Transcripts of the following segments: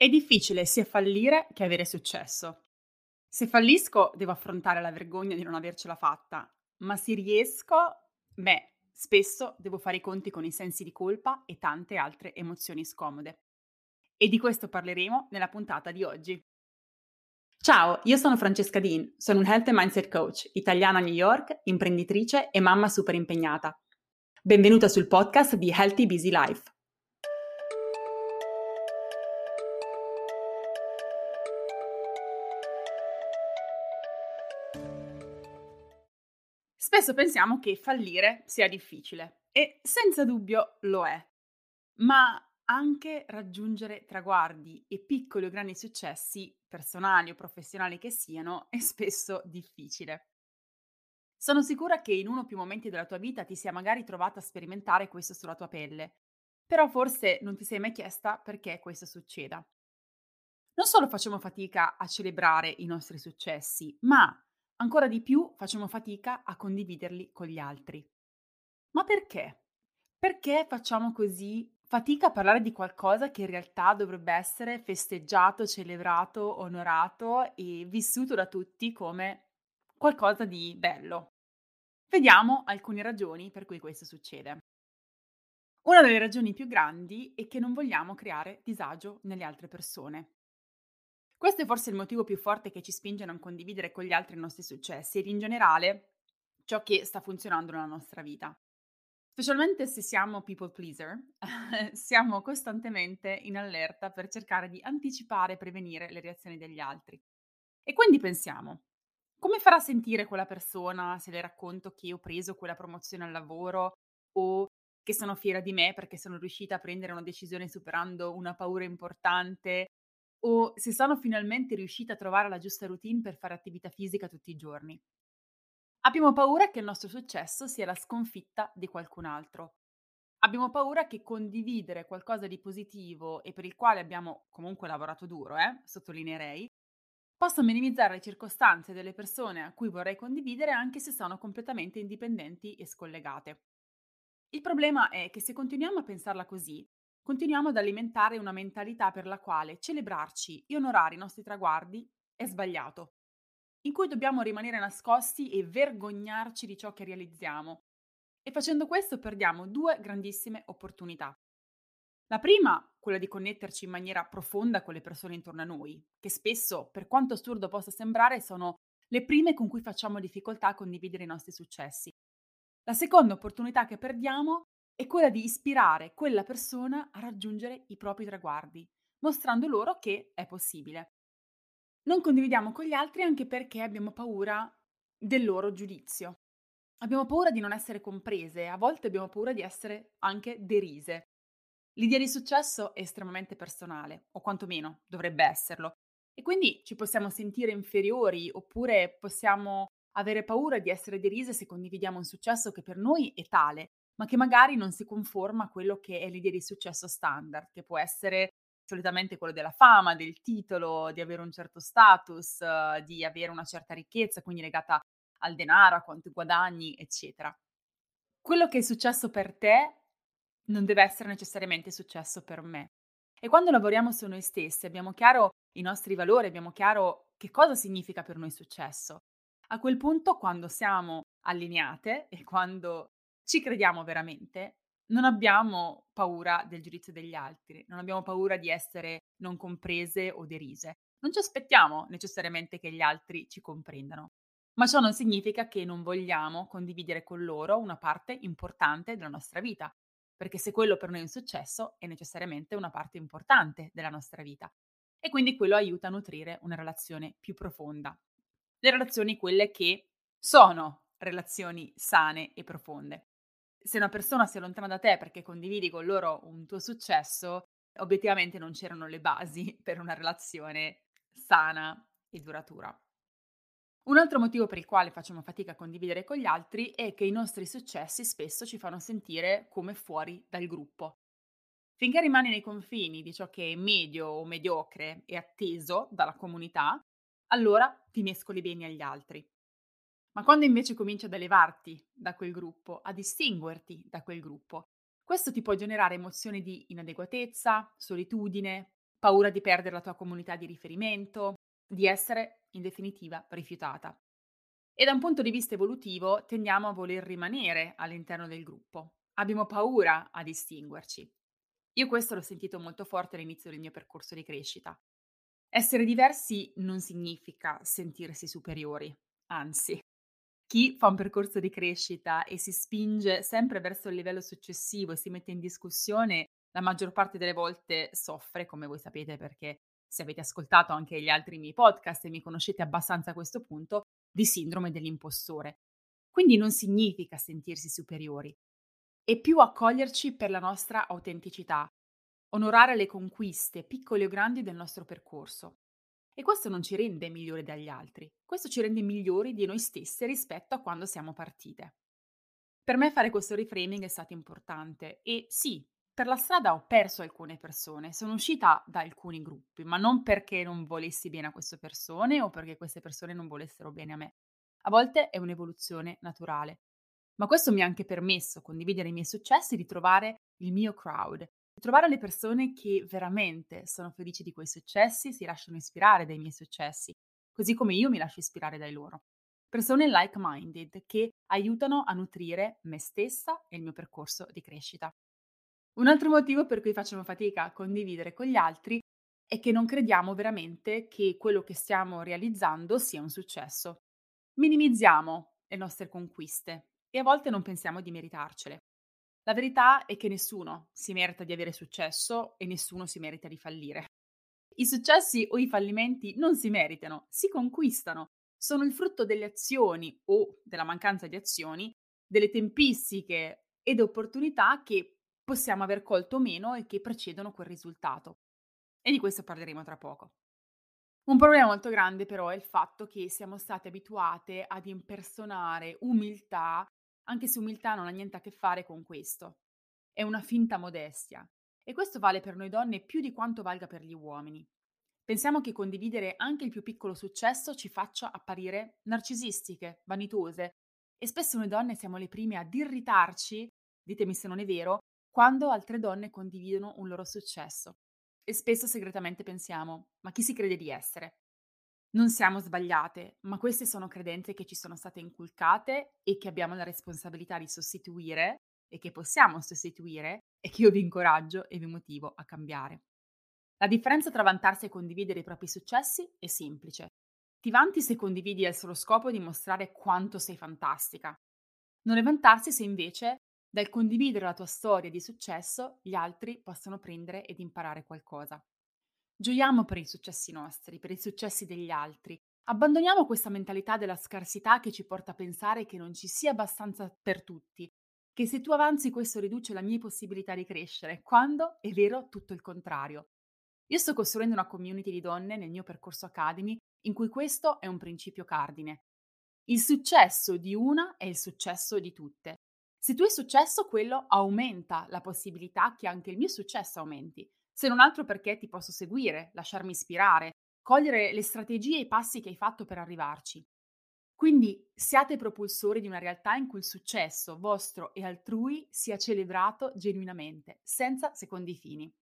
È difficile sia fallire che avere successo. Se fallisco, devo affrontare la vergogna di non avercela fatta, ma se riesco, beh, spesso devo fare i conti con i sensi di colpa e tante altre emozioni scomode. E di questo parleremo nella puntata di oggi. Ciao, io sono Francesca Dean, sono un Health and Mindset Coach, italiana a New York, imprenditrice e mamma super impegnata. Benvenuta sul podcast di Healthy Busy Life. Spesso pensiamo che fallire sia difficile e senza dubbio lo è, ma anche raggiungere traguardi e piccoli o grandi successi, personali o professionali che siano, è spesso difficile. Sono sicura che in uno o più momenti della tua vita ti sia magari trovata a sperimentare questo sulla tua pelle, però forse non ti sei mai chiesta perché questo succeda. Non solo facciamo fatica a celebrare i nostri successi, ma ancora di più facciamo fatica a condividerli con gli altri. Ma perché? Perché facciamo così fatica a parlare di qualcosa che in realtà dovrebbe essere festeggiato, celebrato, onorato e vissuto da tutti come qualcosa di bello? Vediamo alcune ragioni per cui questo succede. Una delle ragioni più grandi è che non vogliamo creare disagio nelle altre persone. Questo è forse il motivo più forte che ci spinge a non condividere con gli altri i nostri successi ed in generale ciò che sta funzionando nella nostra vita. Specialmente se siamo people pleaser, siamo costantemente in allerta per cercare di anticipare e prevenire le reazioni degli altri. E quindi pensiamo, come farà sentire quella persona se le racconto che ho preso quella promozione al lavoro o che sono fiera di me perché sono riuscita a prendere una decisione superando una paura importante o se sono finalmente riuscita a trovare la giusta routine per fare attività fisica tutti i giorni. Abbiamo paura che il nostro successo sia la sconfitta di qualcun altro. Abbiamo paura che condividere qualcosa di positivo e per il quale abbiamo comunque lavorato duro, eh, sottolineerei, possa minimizzare le circostanze delle persone a cui vorrei condividere anche se sono completamente indipendenti e scollegate. Il problema è che se continuiamo a pensarla così, continuiamo ad alimentare una mentalità per la quale celebrarci e onorare i nostri traguardi è sbagliato, in cui dobbiamo rimanere nascosti e vergognarci di ciò che realizziamo. E facendo questo perdiamo due grandissime opportunità. La prima, quella di connetterci in maniera profonda con le persone intorno a noi, che spesso, per quanto assurdo possa sembrare, sono le prime con cui facciamo difficoltà a condividere i nostri successi. La seconda opportunità che perdiamo è quella di ispirare quella persona a raggiungere i propri traguardi, mostrando loro che è possibile. Non condividiamo con gli altri anche perché abbiamo paura del loro giudizio. Abbiamo paura di non essere comprese, a volte abbiamo paura di essere anche derise. L'idea di successo è estremamente personale, o quantomeno dovrebbe esserlo, e quindi ci possiamo sentire inferiori oppure possiamo avere paura di essere derise se condividiamo un successo che per noi è tale, ma che magari non si conforma a quello che è l'idea di successo standard, che può essere solitamente quello della fama, del titolo, di avere un certo status, di avere una certa ricchezza, quindi legata al denaro, a quanto guadagni, eccetera. Quello che è successo per te non deve essere necessariamente successo per me. E quando lavoriamo su noi stessi, abbiamo chiaro i nostri valori, abbiamo chiaro che cosa significa per noi successo. A quel punto, quando siamo allineate e quando ci crediamo veramente, non abbiamo paura del giudizio degli altri, non abbiamo paura di essere non comprese o derise. Non ci aspettiamo necessariamente che gli altri ci comprendano, ma ciò non significa che non vogliamo condividere con loro una parte importante della nostra vita, perché se quello per noi è un successo è necessariamente una parte importante della nostra vita e quindi quello aiuta a nutrire una relazione più profonda. Le relazioni quelle che sono relazioni sane e profonde se una persona si allontana da te perché condividi con loro un tuo successo, obiettivamente non c'erano le basi per una relazione sana e duratura. Un altro motivo per il quale facciamo fatica a condividere con gli altri è che i nostri successi spesso ci fanno sentire come fuori dal gruppo. Finché rimani nei confini di ciò che è medio o mediocre e atteso dalla comunità, allora ti mescoli bene agli altri. Ma quando invece cominci ad elevarti da quel gruppo, a distinguerti da quel gruppo, questo ti può generare emozioni di inadeguatezza, solitudine, paura di perdere la tua comunità di riferimento, di essere, in definitiva, rifiutata. E da un punto di vista evolutivo tendiamo a voler rimanere all'interno del gruppo. Abbiamo paura a distinguerci. Io questo l'ho sentito molto forte all'inizio del mio percorso di crescita. Essere diversi non significa sentirsi superiori, anzi, chi fa un percorso di crescita e si spinge sempre verso il livello successivo e si mette in discussione, la maggior parte delle volte soffre, come voi sapete, perché se avete ascoltato anche gli altri miei podcast e mi conoscete abbastanza a questo punto, di sindrome dell'impostore. Quindi non significa sentirsi superiori, è più accoglierci per la nostra autenticità, onorare le conquiste, piccole o grandi, del nostro percorso. E questo non ci rende migliori dagli altri, questo ci rende migliori di noi stessi rispetto a quando siamo partite. Per me fare questo reframing è stato importante e sì, per la strada ho perso alcune persone, sono uscita da alcuni gruppi, ma non perché non volessi bene a queste persone o perché queste persone non volessero bene a me. A volte è un'evoluzione naturale. Ma questo mi ha anche permesso, condividere i miei successi, di trovare il mio crowd, trovare le persone che veramente sono felici di quei successi, si lasciano ispirare dai miei successi, così come io mi lascio ispirare dai loro. Persone like-minded che aiutano a nutrire me stessa e il mio percorso di crescita. Un altro motivo per cui facciamo fatica a condividere con gli altri è che non crediamo veramente che quello che stiamo realizzando sia un successo. Minimizziamo le nostre conquiste e a volte non pensiamo di meritarcele. La verità è che nessuno si merita di avere successo e nessuno si merita di fallire. I successi o i fallimenti non si meritano, si conquistano. Sono il frutto delle azioni o della mancanza di azioni, delle tempistiche ed opportunità che possiamo aver colto meno e che precedono quel risultato. E di questo parleremo tra poco. Un problema molto grande però è il fatto che siamo state abituate ad impersonare umiltà, anche se umiltà non ha niente a che fare con questo. È una finta modestia. E questo vale per noi donne più di quanto valga per gli uomini. Pensiamo che condividere anche il più piccolo successo ci faccia apparire narcisistiche, vanitose, e spesso noi donne siamo le prime ad irritarci, ditemi se non è vero, quando altre donne condividono un loro successo. E spesso segretamente pensiamo, ma chi si crede di essere? Non siamo sbagliate, ma queste sono credenze che ci sono state inculcate e che abbiamo la responsabilità di sostituire e che possiamo sostituire e che io vi incoraggio e vi motivo a cambiare. La differenza tra vantarsi e condividere i propri successi è semplice. Ti vanti se condividi al solo scopo di mostrare quanto sei fantastica. Non è vantarsi se invece dal condividere la tua storia di successo, gli altri possono prendere ed imparare qualcosa. Gioiamo per i successi nostri, per i successi degli altri. Abbandoniamo questa mentalità della scarsità che ci porta a pensare che non ci sia abbastanza per tutti, che se tu avanzi questo riduce la mia possibilità di crescere, quando è vero tutto il contrario. Io sto costruendo una community di donne nel mio percorso Academy in cui questo è un principio cardine. Il successo di una è il successo di tutte. Se tu hai successo, quello aumenta la possibilità che anche il mio successo aumenti, se non altro perché ti posso seguire, lasciarmi ispirare, cogliere le strategie e i passi che hai fatto per arrivarci. Quindi siate propulsori di una realtà in cui il successo vostro e altrui sia celebrato genuinamente, senza secondi fini.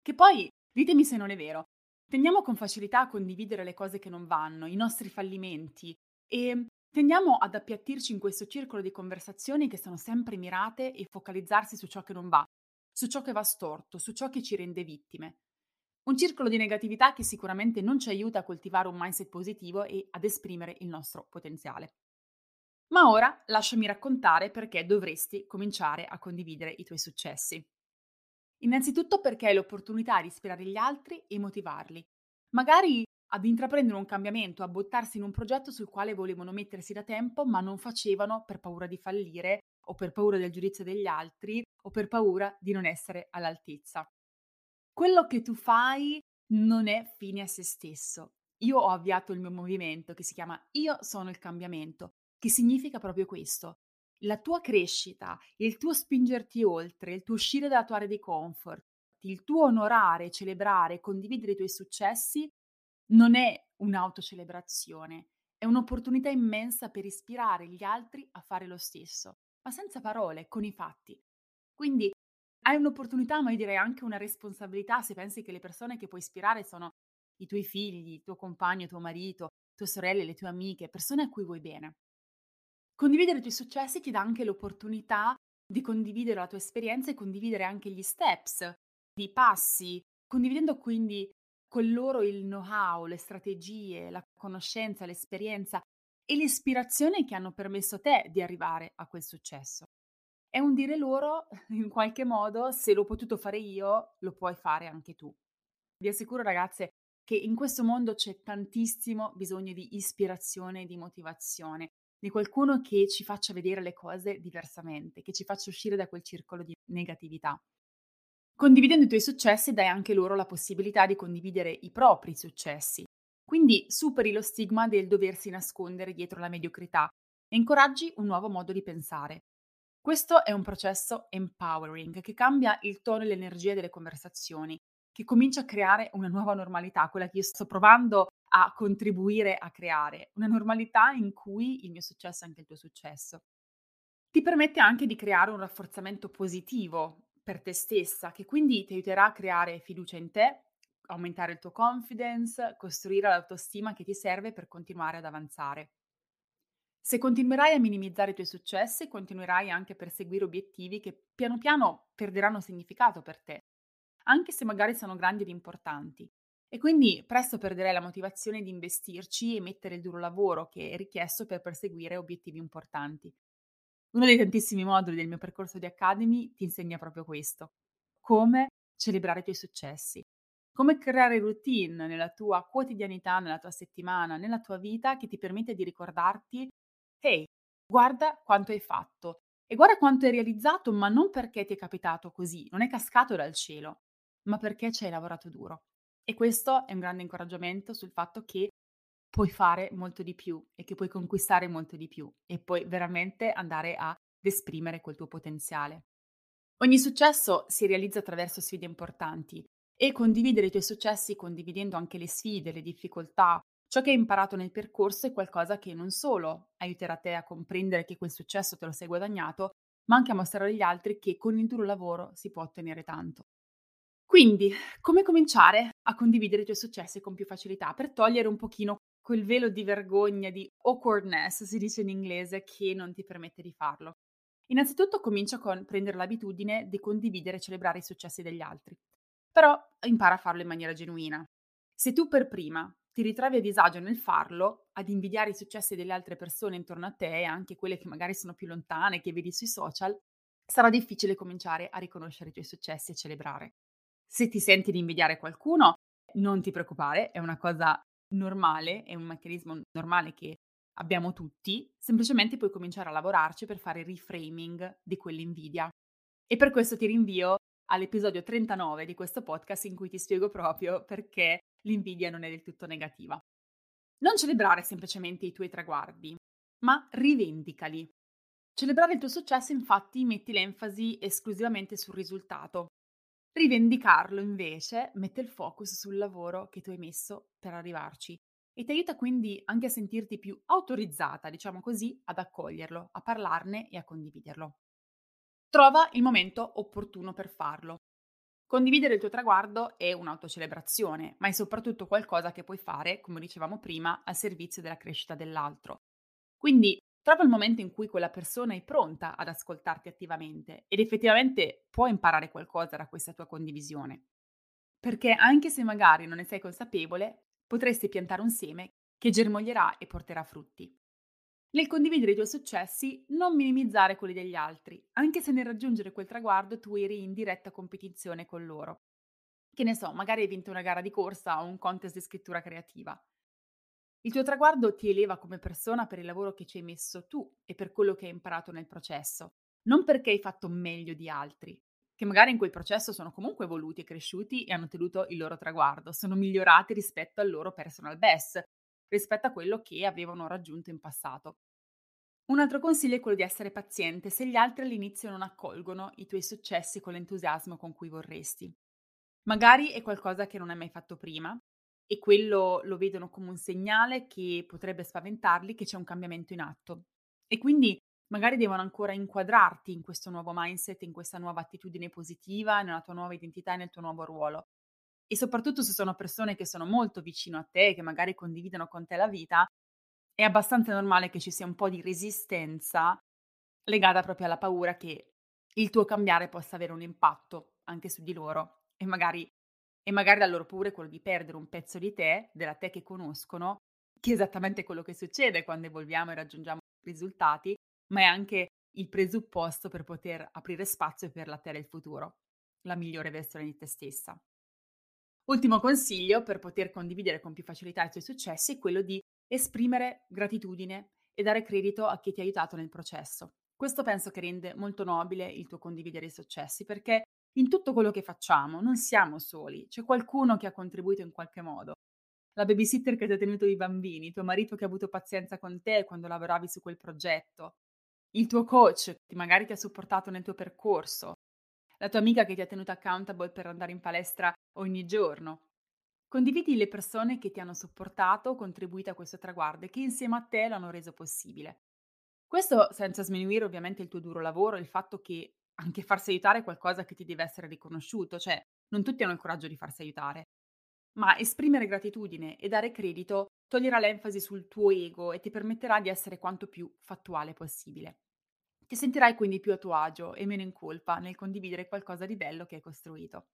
Che poi, ditemi se non è vero, tendiamo con facilità a condividere le cose che non vanno, i nostri fallimenti e Tendiamo ad appiattirci in questo circolo di conversazioni che sono sempre mirate e focalizzarsi su ciò che non va, su ciò che va storto, su ciò che ci rende vittime. Un circolo di negatività che sicuramente non ci aiuta a coltivare un mindset positivo e ad esprimere il nostro potenziale. Ma ora lasciami raccontare perché dovresti cominciare a condividere i tuoi successi. Innanzitutto perché hai l'opportunità di ispirare gli altri e motivarli. Magari ad intraprendere un cambiamento, a buttarsi in un progetto sul quale volevano mettersi da tempo, ma non facevano per paura di fallire o per paura del giudizio degli altri o per paura di non essere all'altezza. Quello che tu fai non è fine a se stesso. Io ho avviato il mio movimento che si chiama Io sono il cambiamento, che significa proprio questo. La tua crescita, il tuo spingerti oltre, il tuo uscire dalla tua area di comfort, il tuo onorare, celebrare, condividere i tuoi successi non è un'autocelebrazione, è un'opportunità immensa per ispirare gli altri a fare lo stesso, ma senza parole, con i fatti. Quindi hai un'opportunità, ma io direi anche una responsabilità se pensi che le persone che puoi ispirare sono i tuoi figli, il tuo compagno, tuo marito, tue sorelle, le tue amiche, persone a cui vuoi bene. Condividere i tuoi successi ti dà anche l'opportunità di condividere la tua esperienza e condividere anche gli steps, i passi, condividendo quindi con loro il know-how, le strategie, la conoscenza, l'esperienza e l'ispirazione che hanno permesso a te di arrivare a quel successo. È un dire loro, in qualche modo, se l'ho potuto fare io, lo puoi fare anche tu. Vi assicuro ragazze che in questo mondo c'è tantissimo bisogno di ispirazione di motivazione, di qualcuno che ci faccia vedere le cose diversamente, che ci faccia uscire da quel circolo di negatività. Condividendo i tuoi successi dai anche loro la possibilità di condividere i propri successi. Quindi superi lo stigma del doversi nascondere dietro la mediocrità e incoraggi un nuovo modo di pensare. Questo è un processo empowering che cambia il tono e l'energia delle conversazioni, che comincia a creare una nuova normalità, quella che io sto provando a contribuire a creare, una normalità in cui il mio successo è anche il tuo successo. Ti permette anche di creare un rafforzamento positivo per te stessa, che quindi ti aiuterà a creare fiducia in te, aumentare il tuo confidence, costruire l'autostima che ti serve per continuare ad avanzare. Se continuerai a minimizzare i tuoi successi, continuerai anche a perseguire obiettivi che piano piano perderanno significato per te, anche se magari sono grandi ed importanti. E quindi presto perderai la motivazione di investirci e mettere il duro lavoro che è richiesto per perseguire obiettivi importanti. Uno dei tantissimi moduli del mio percorso di Academy ti insegna proprio questo, come celebrare i tuoi successi, come creare routine nella tua quotidianità, nella tua settimana, nella tua vita che ti permette di ricordarti, hey, guarda quanto hai fatto e guarda quanto hai realizzato, ma non perché ti è capitato così, non è cascato dal cielo, ma perché ci hai lavorato duro. E questo è un grande incoraggiamento sul fatto che puoi fare molto di più e che puoi conquistare molto di più e puoi veramente andare ad esprimere quel tuo potenziale. Ogni successo si realizza attraverso sfide importanti e condividere i tuoi successi condividendo anche le sfide, le difficoltà, ciò che hai imparato nel percorso è qualcosa che non solo aiuterà te a comprendere che quel successo te lo sei guadagnato, ma anche a mostrare agli altri che con il duro lavoro si può ottenere tanto. Quindi, come cominciare a condividere i tuoi successi con più facilità per togliere un pochino quel velo di vergogna, di awkwardness, si dice in inglese, che non ti permette di farlo. Innanzitutto comincia con prendere l'abitudine di condividere e celebrare i successi degli altri. Però impara a farlo in maniera genuina. Se tu per prima ti ritrovi a disagio nel farlo, ad invidiare i successi delle altre persone intorno a te, anche quelle che magari sono più lontane, che vedi sui social, sarà difficile cominciare a riconoscere i tuoi successi e celebrare. Se ti senti di invidiare qualcuno, non ti preoccupare, è una cosa normale, è un meccanismo normale che abbiamo tutti, semplicemente puoi cominciare a lavorarci per fare reframing di quell'invidia. E per questo ti rinvio all'episodio 39 di questo podcast in cui ti spiego proprio perché l'invidia non è del tutto negativa. Non celebrare semplicemente i tuoi traguardi, ma rivendicali. Celebrare il tuo successo infatti metti l'enfasi esclusivamente sul risultato, Rivendicarlo invece mette il focus sul lavoro che tu hai messo per arrivarci e ti aiuta quindi anche a sentirti più autorizzata, diciamo così, ad accoglierlo, a parlarne e a condividerlo. Trova il momento opportuno per farlo. Condividere il tuo traguardo è un'autocelebrazione, ma è soprattutto qualcosa che puoi fare, come dicevamo prima, al servizio della crescita dell'altro. Quindi Trova il momento in cui quella persona è pronta ad ascoltarti attivamente ed effettivamente può imparare qualcosa da questa tua condivisione. Perché anche se magari non ne sei consapevole, potresti piantare un seme che germoglierà e porterà frutti. Nel condividere i tuoi successi, non minimizzare quelli degli altri, anche se nel raggiungere quel traguardo tu eri in diretta competizione con loro. Che ne so, magari hai vinto una gara di corsa o un contest di scrittura creativa. Il tuo traguardo ti eleva come persona per il lavoro che ci hai messo tu e per quello che hai imparato nel processo, non perché hai fatto meglio di altri, che magari in quel processo sono comunque evoluti e cresciuti e hanno tenuto il loro traguardo, sono migliorati rispetto al loro personal best, rispetto a quello che avevano raggiunto in passato. Un altro consiglio è quello di essere paziente se gli altri all'inizio non accolgono i tuoi successi con l'entusiasmo con cui vorresti. Magari è qualcosa che non hai mai fatto prima e quello lo vedono come un segnale che potrebbe spaventarli che c'è un cambiamento in atto. E quindi magari devono ancora inquadrarti in questo nuovo mindset, in questa nuova attitudine positiva, nella tua nuova identità e nel tuo nuovo ruolo. E soprattutto se sono persone che sono molto vicino a te, che magari condividono con te la vita, è abbastanza normale che ci sia un po' di resistenza legata proprio alla paura che il tuo cambiare possa avere un impatto anche su di loro e magari, e magari la loro paura è quello di perdere un pezzo di te, della te che conoscono, che è esattamente quello che succede quando evolviamo e raggiungiamo risultati, ma è anche il presupposto per poter aprire spazio per la te del futuro, la migliore versione di te stessa. Ultimo consiglio per poter condividere con più facilità i tuoi successi è quello di esprimere gratitudine e dare credito a chi ti ha aiutato nel processo. Questo penso che rende molto nobile il tuo condividere i successi, perché in tutto quello che facciamo non siamo soli, c'è qualcuno che ha contribuito in qualche modo. La babysitter che ti ha tenuto i bambini, tuo marito che ha avuto pazienza con te quando lavoravi su quel progetto, il tuo coach che magari ti ha supportato nel tuo percorso, la tua amica che ti ha tenuto accountable per andare in palestra ogni giorno. Condividi le persone che ti hanno supportato o contribuito a questo traguardo e che insieme a te l'hanno reso possibile. Questo senza sminuire ovviamente il tuo duro lavoro e il fatto che anche farsi aiutare è qualcosa che ti deve essere riconosciuto, cioè non tutti hanno il coraggio di farsi aiutare. Ma esprimere gratitudine e dare credito toglierà l'enfasi sul tuo ego e ti permetterà di essere quanto più fattuale possibile. Ti sentirai quindi più a tuo agio e meno in colpa nel condividere qualcosa di bello che hai costruito.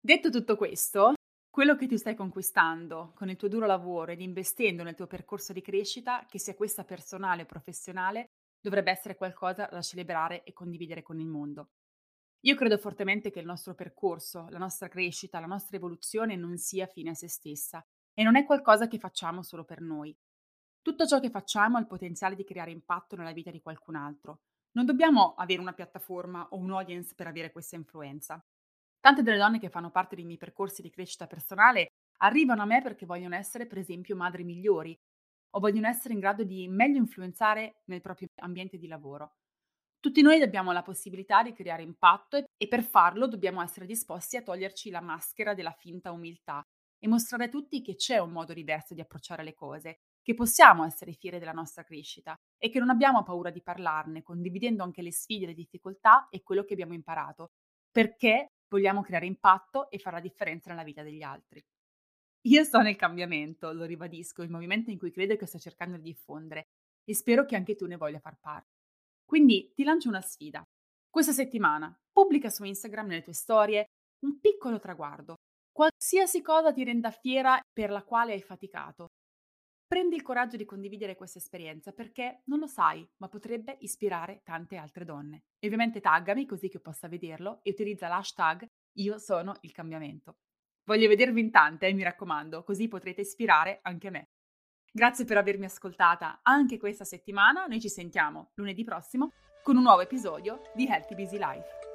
Detto tutto questo, quello che tu stai conquistando con il tuo duro lavoro ed investendo nel tuo percorso di crescita, che sia questa personale o professionale, dovrebbe essere qualcosa da celebrare e condividere con il mondo. Io credo fortemente che il nostro percorso, la nostra crescita, la nostra evoluzione non sia fine a se stessa e non è qualcosa che facciamo solo per noi. Tutto ciò che facciamo ha il potenziale di creare impatto nella vita di qualcun altro. Non dobbiamo avere una piattaforma o un audience per avere questa influenza. Tante delle donne che fanno parte dei miei percorsi di crescita personale arrivano a me perché vogliono essere, per esempio, madri migliori o vogliono essere in grado di meglio influenzare nel proprio ambiente di lavoro. Tutti noi abbiamo la possibilità di creare impatto e per farlo dobbiamo essere disposti a toglierci la maschera della finta umiltà e mostrare a tutti che c'è un modo diverso di approcciare le cose che possiamo essere fieri della nostra crescita e che non abbiamo paura di parlarne, condividendo anche le sfide, le difficoltà e quello che abbiamo imparato, perché vogliamo creare impatto e fare la differenza nella vita degli altri. Io sto nel cambiamento, lo ribadisco, il movimento in cui credo e che sto cercando di diffondere e spero che anche tu ne voglia far parte. Quindi ti lancio una sfida. Questa settimana pubblica su Instagram nelle tue storie un piccolo traguardo, qualsiasi cosa ti renda fiera per la quale hai faticato, Prendi il coraggio di condividere questa esperienza perché non lo sai, ma potrebbe ispirare tante altre donne. E ovviamente taggami così che possa vederlo e utilizza l'hashtag io sono il cambiamento. Voglio vedervi in tante, eh, mi raccomando, così potrete ispirare anche me. Grazie per avermi ascoltata anche questa settimana. Noi ci sentiamo lunedì prossimo con un nuovo episodio di Healthy Busy Life.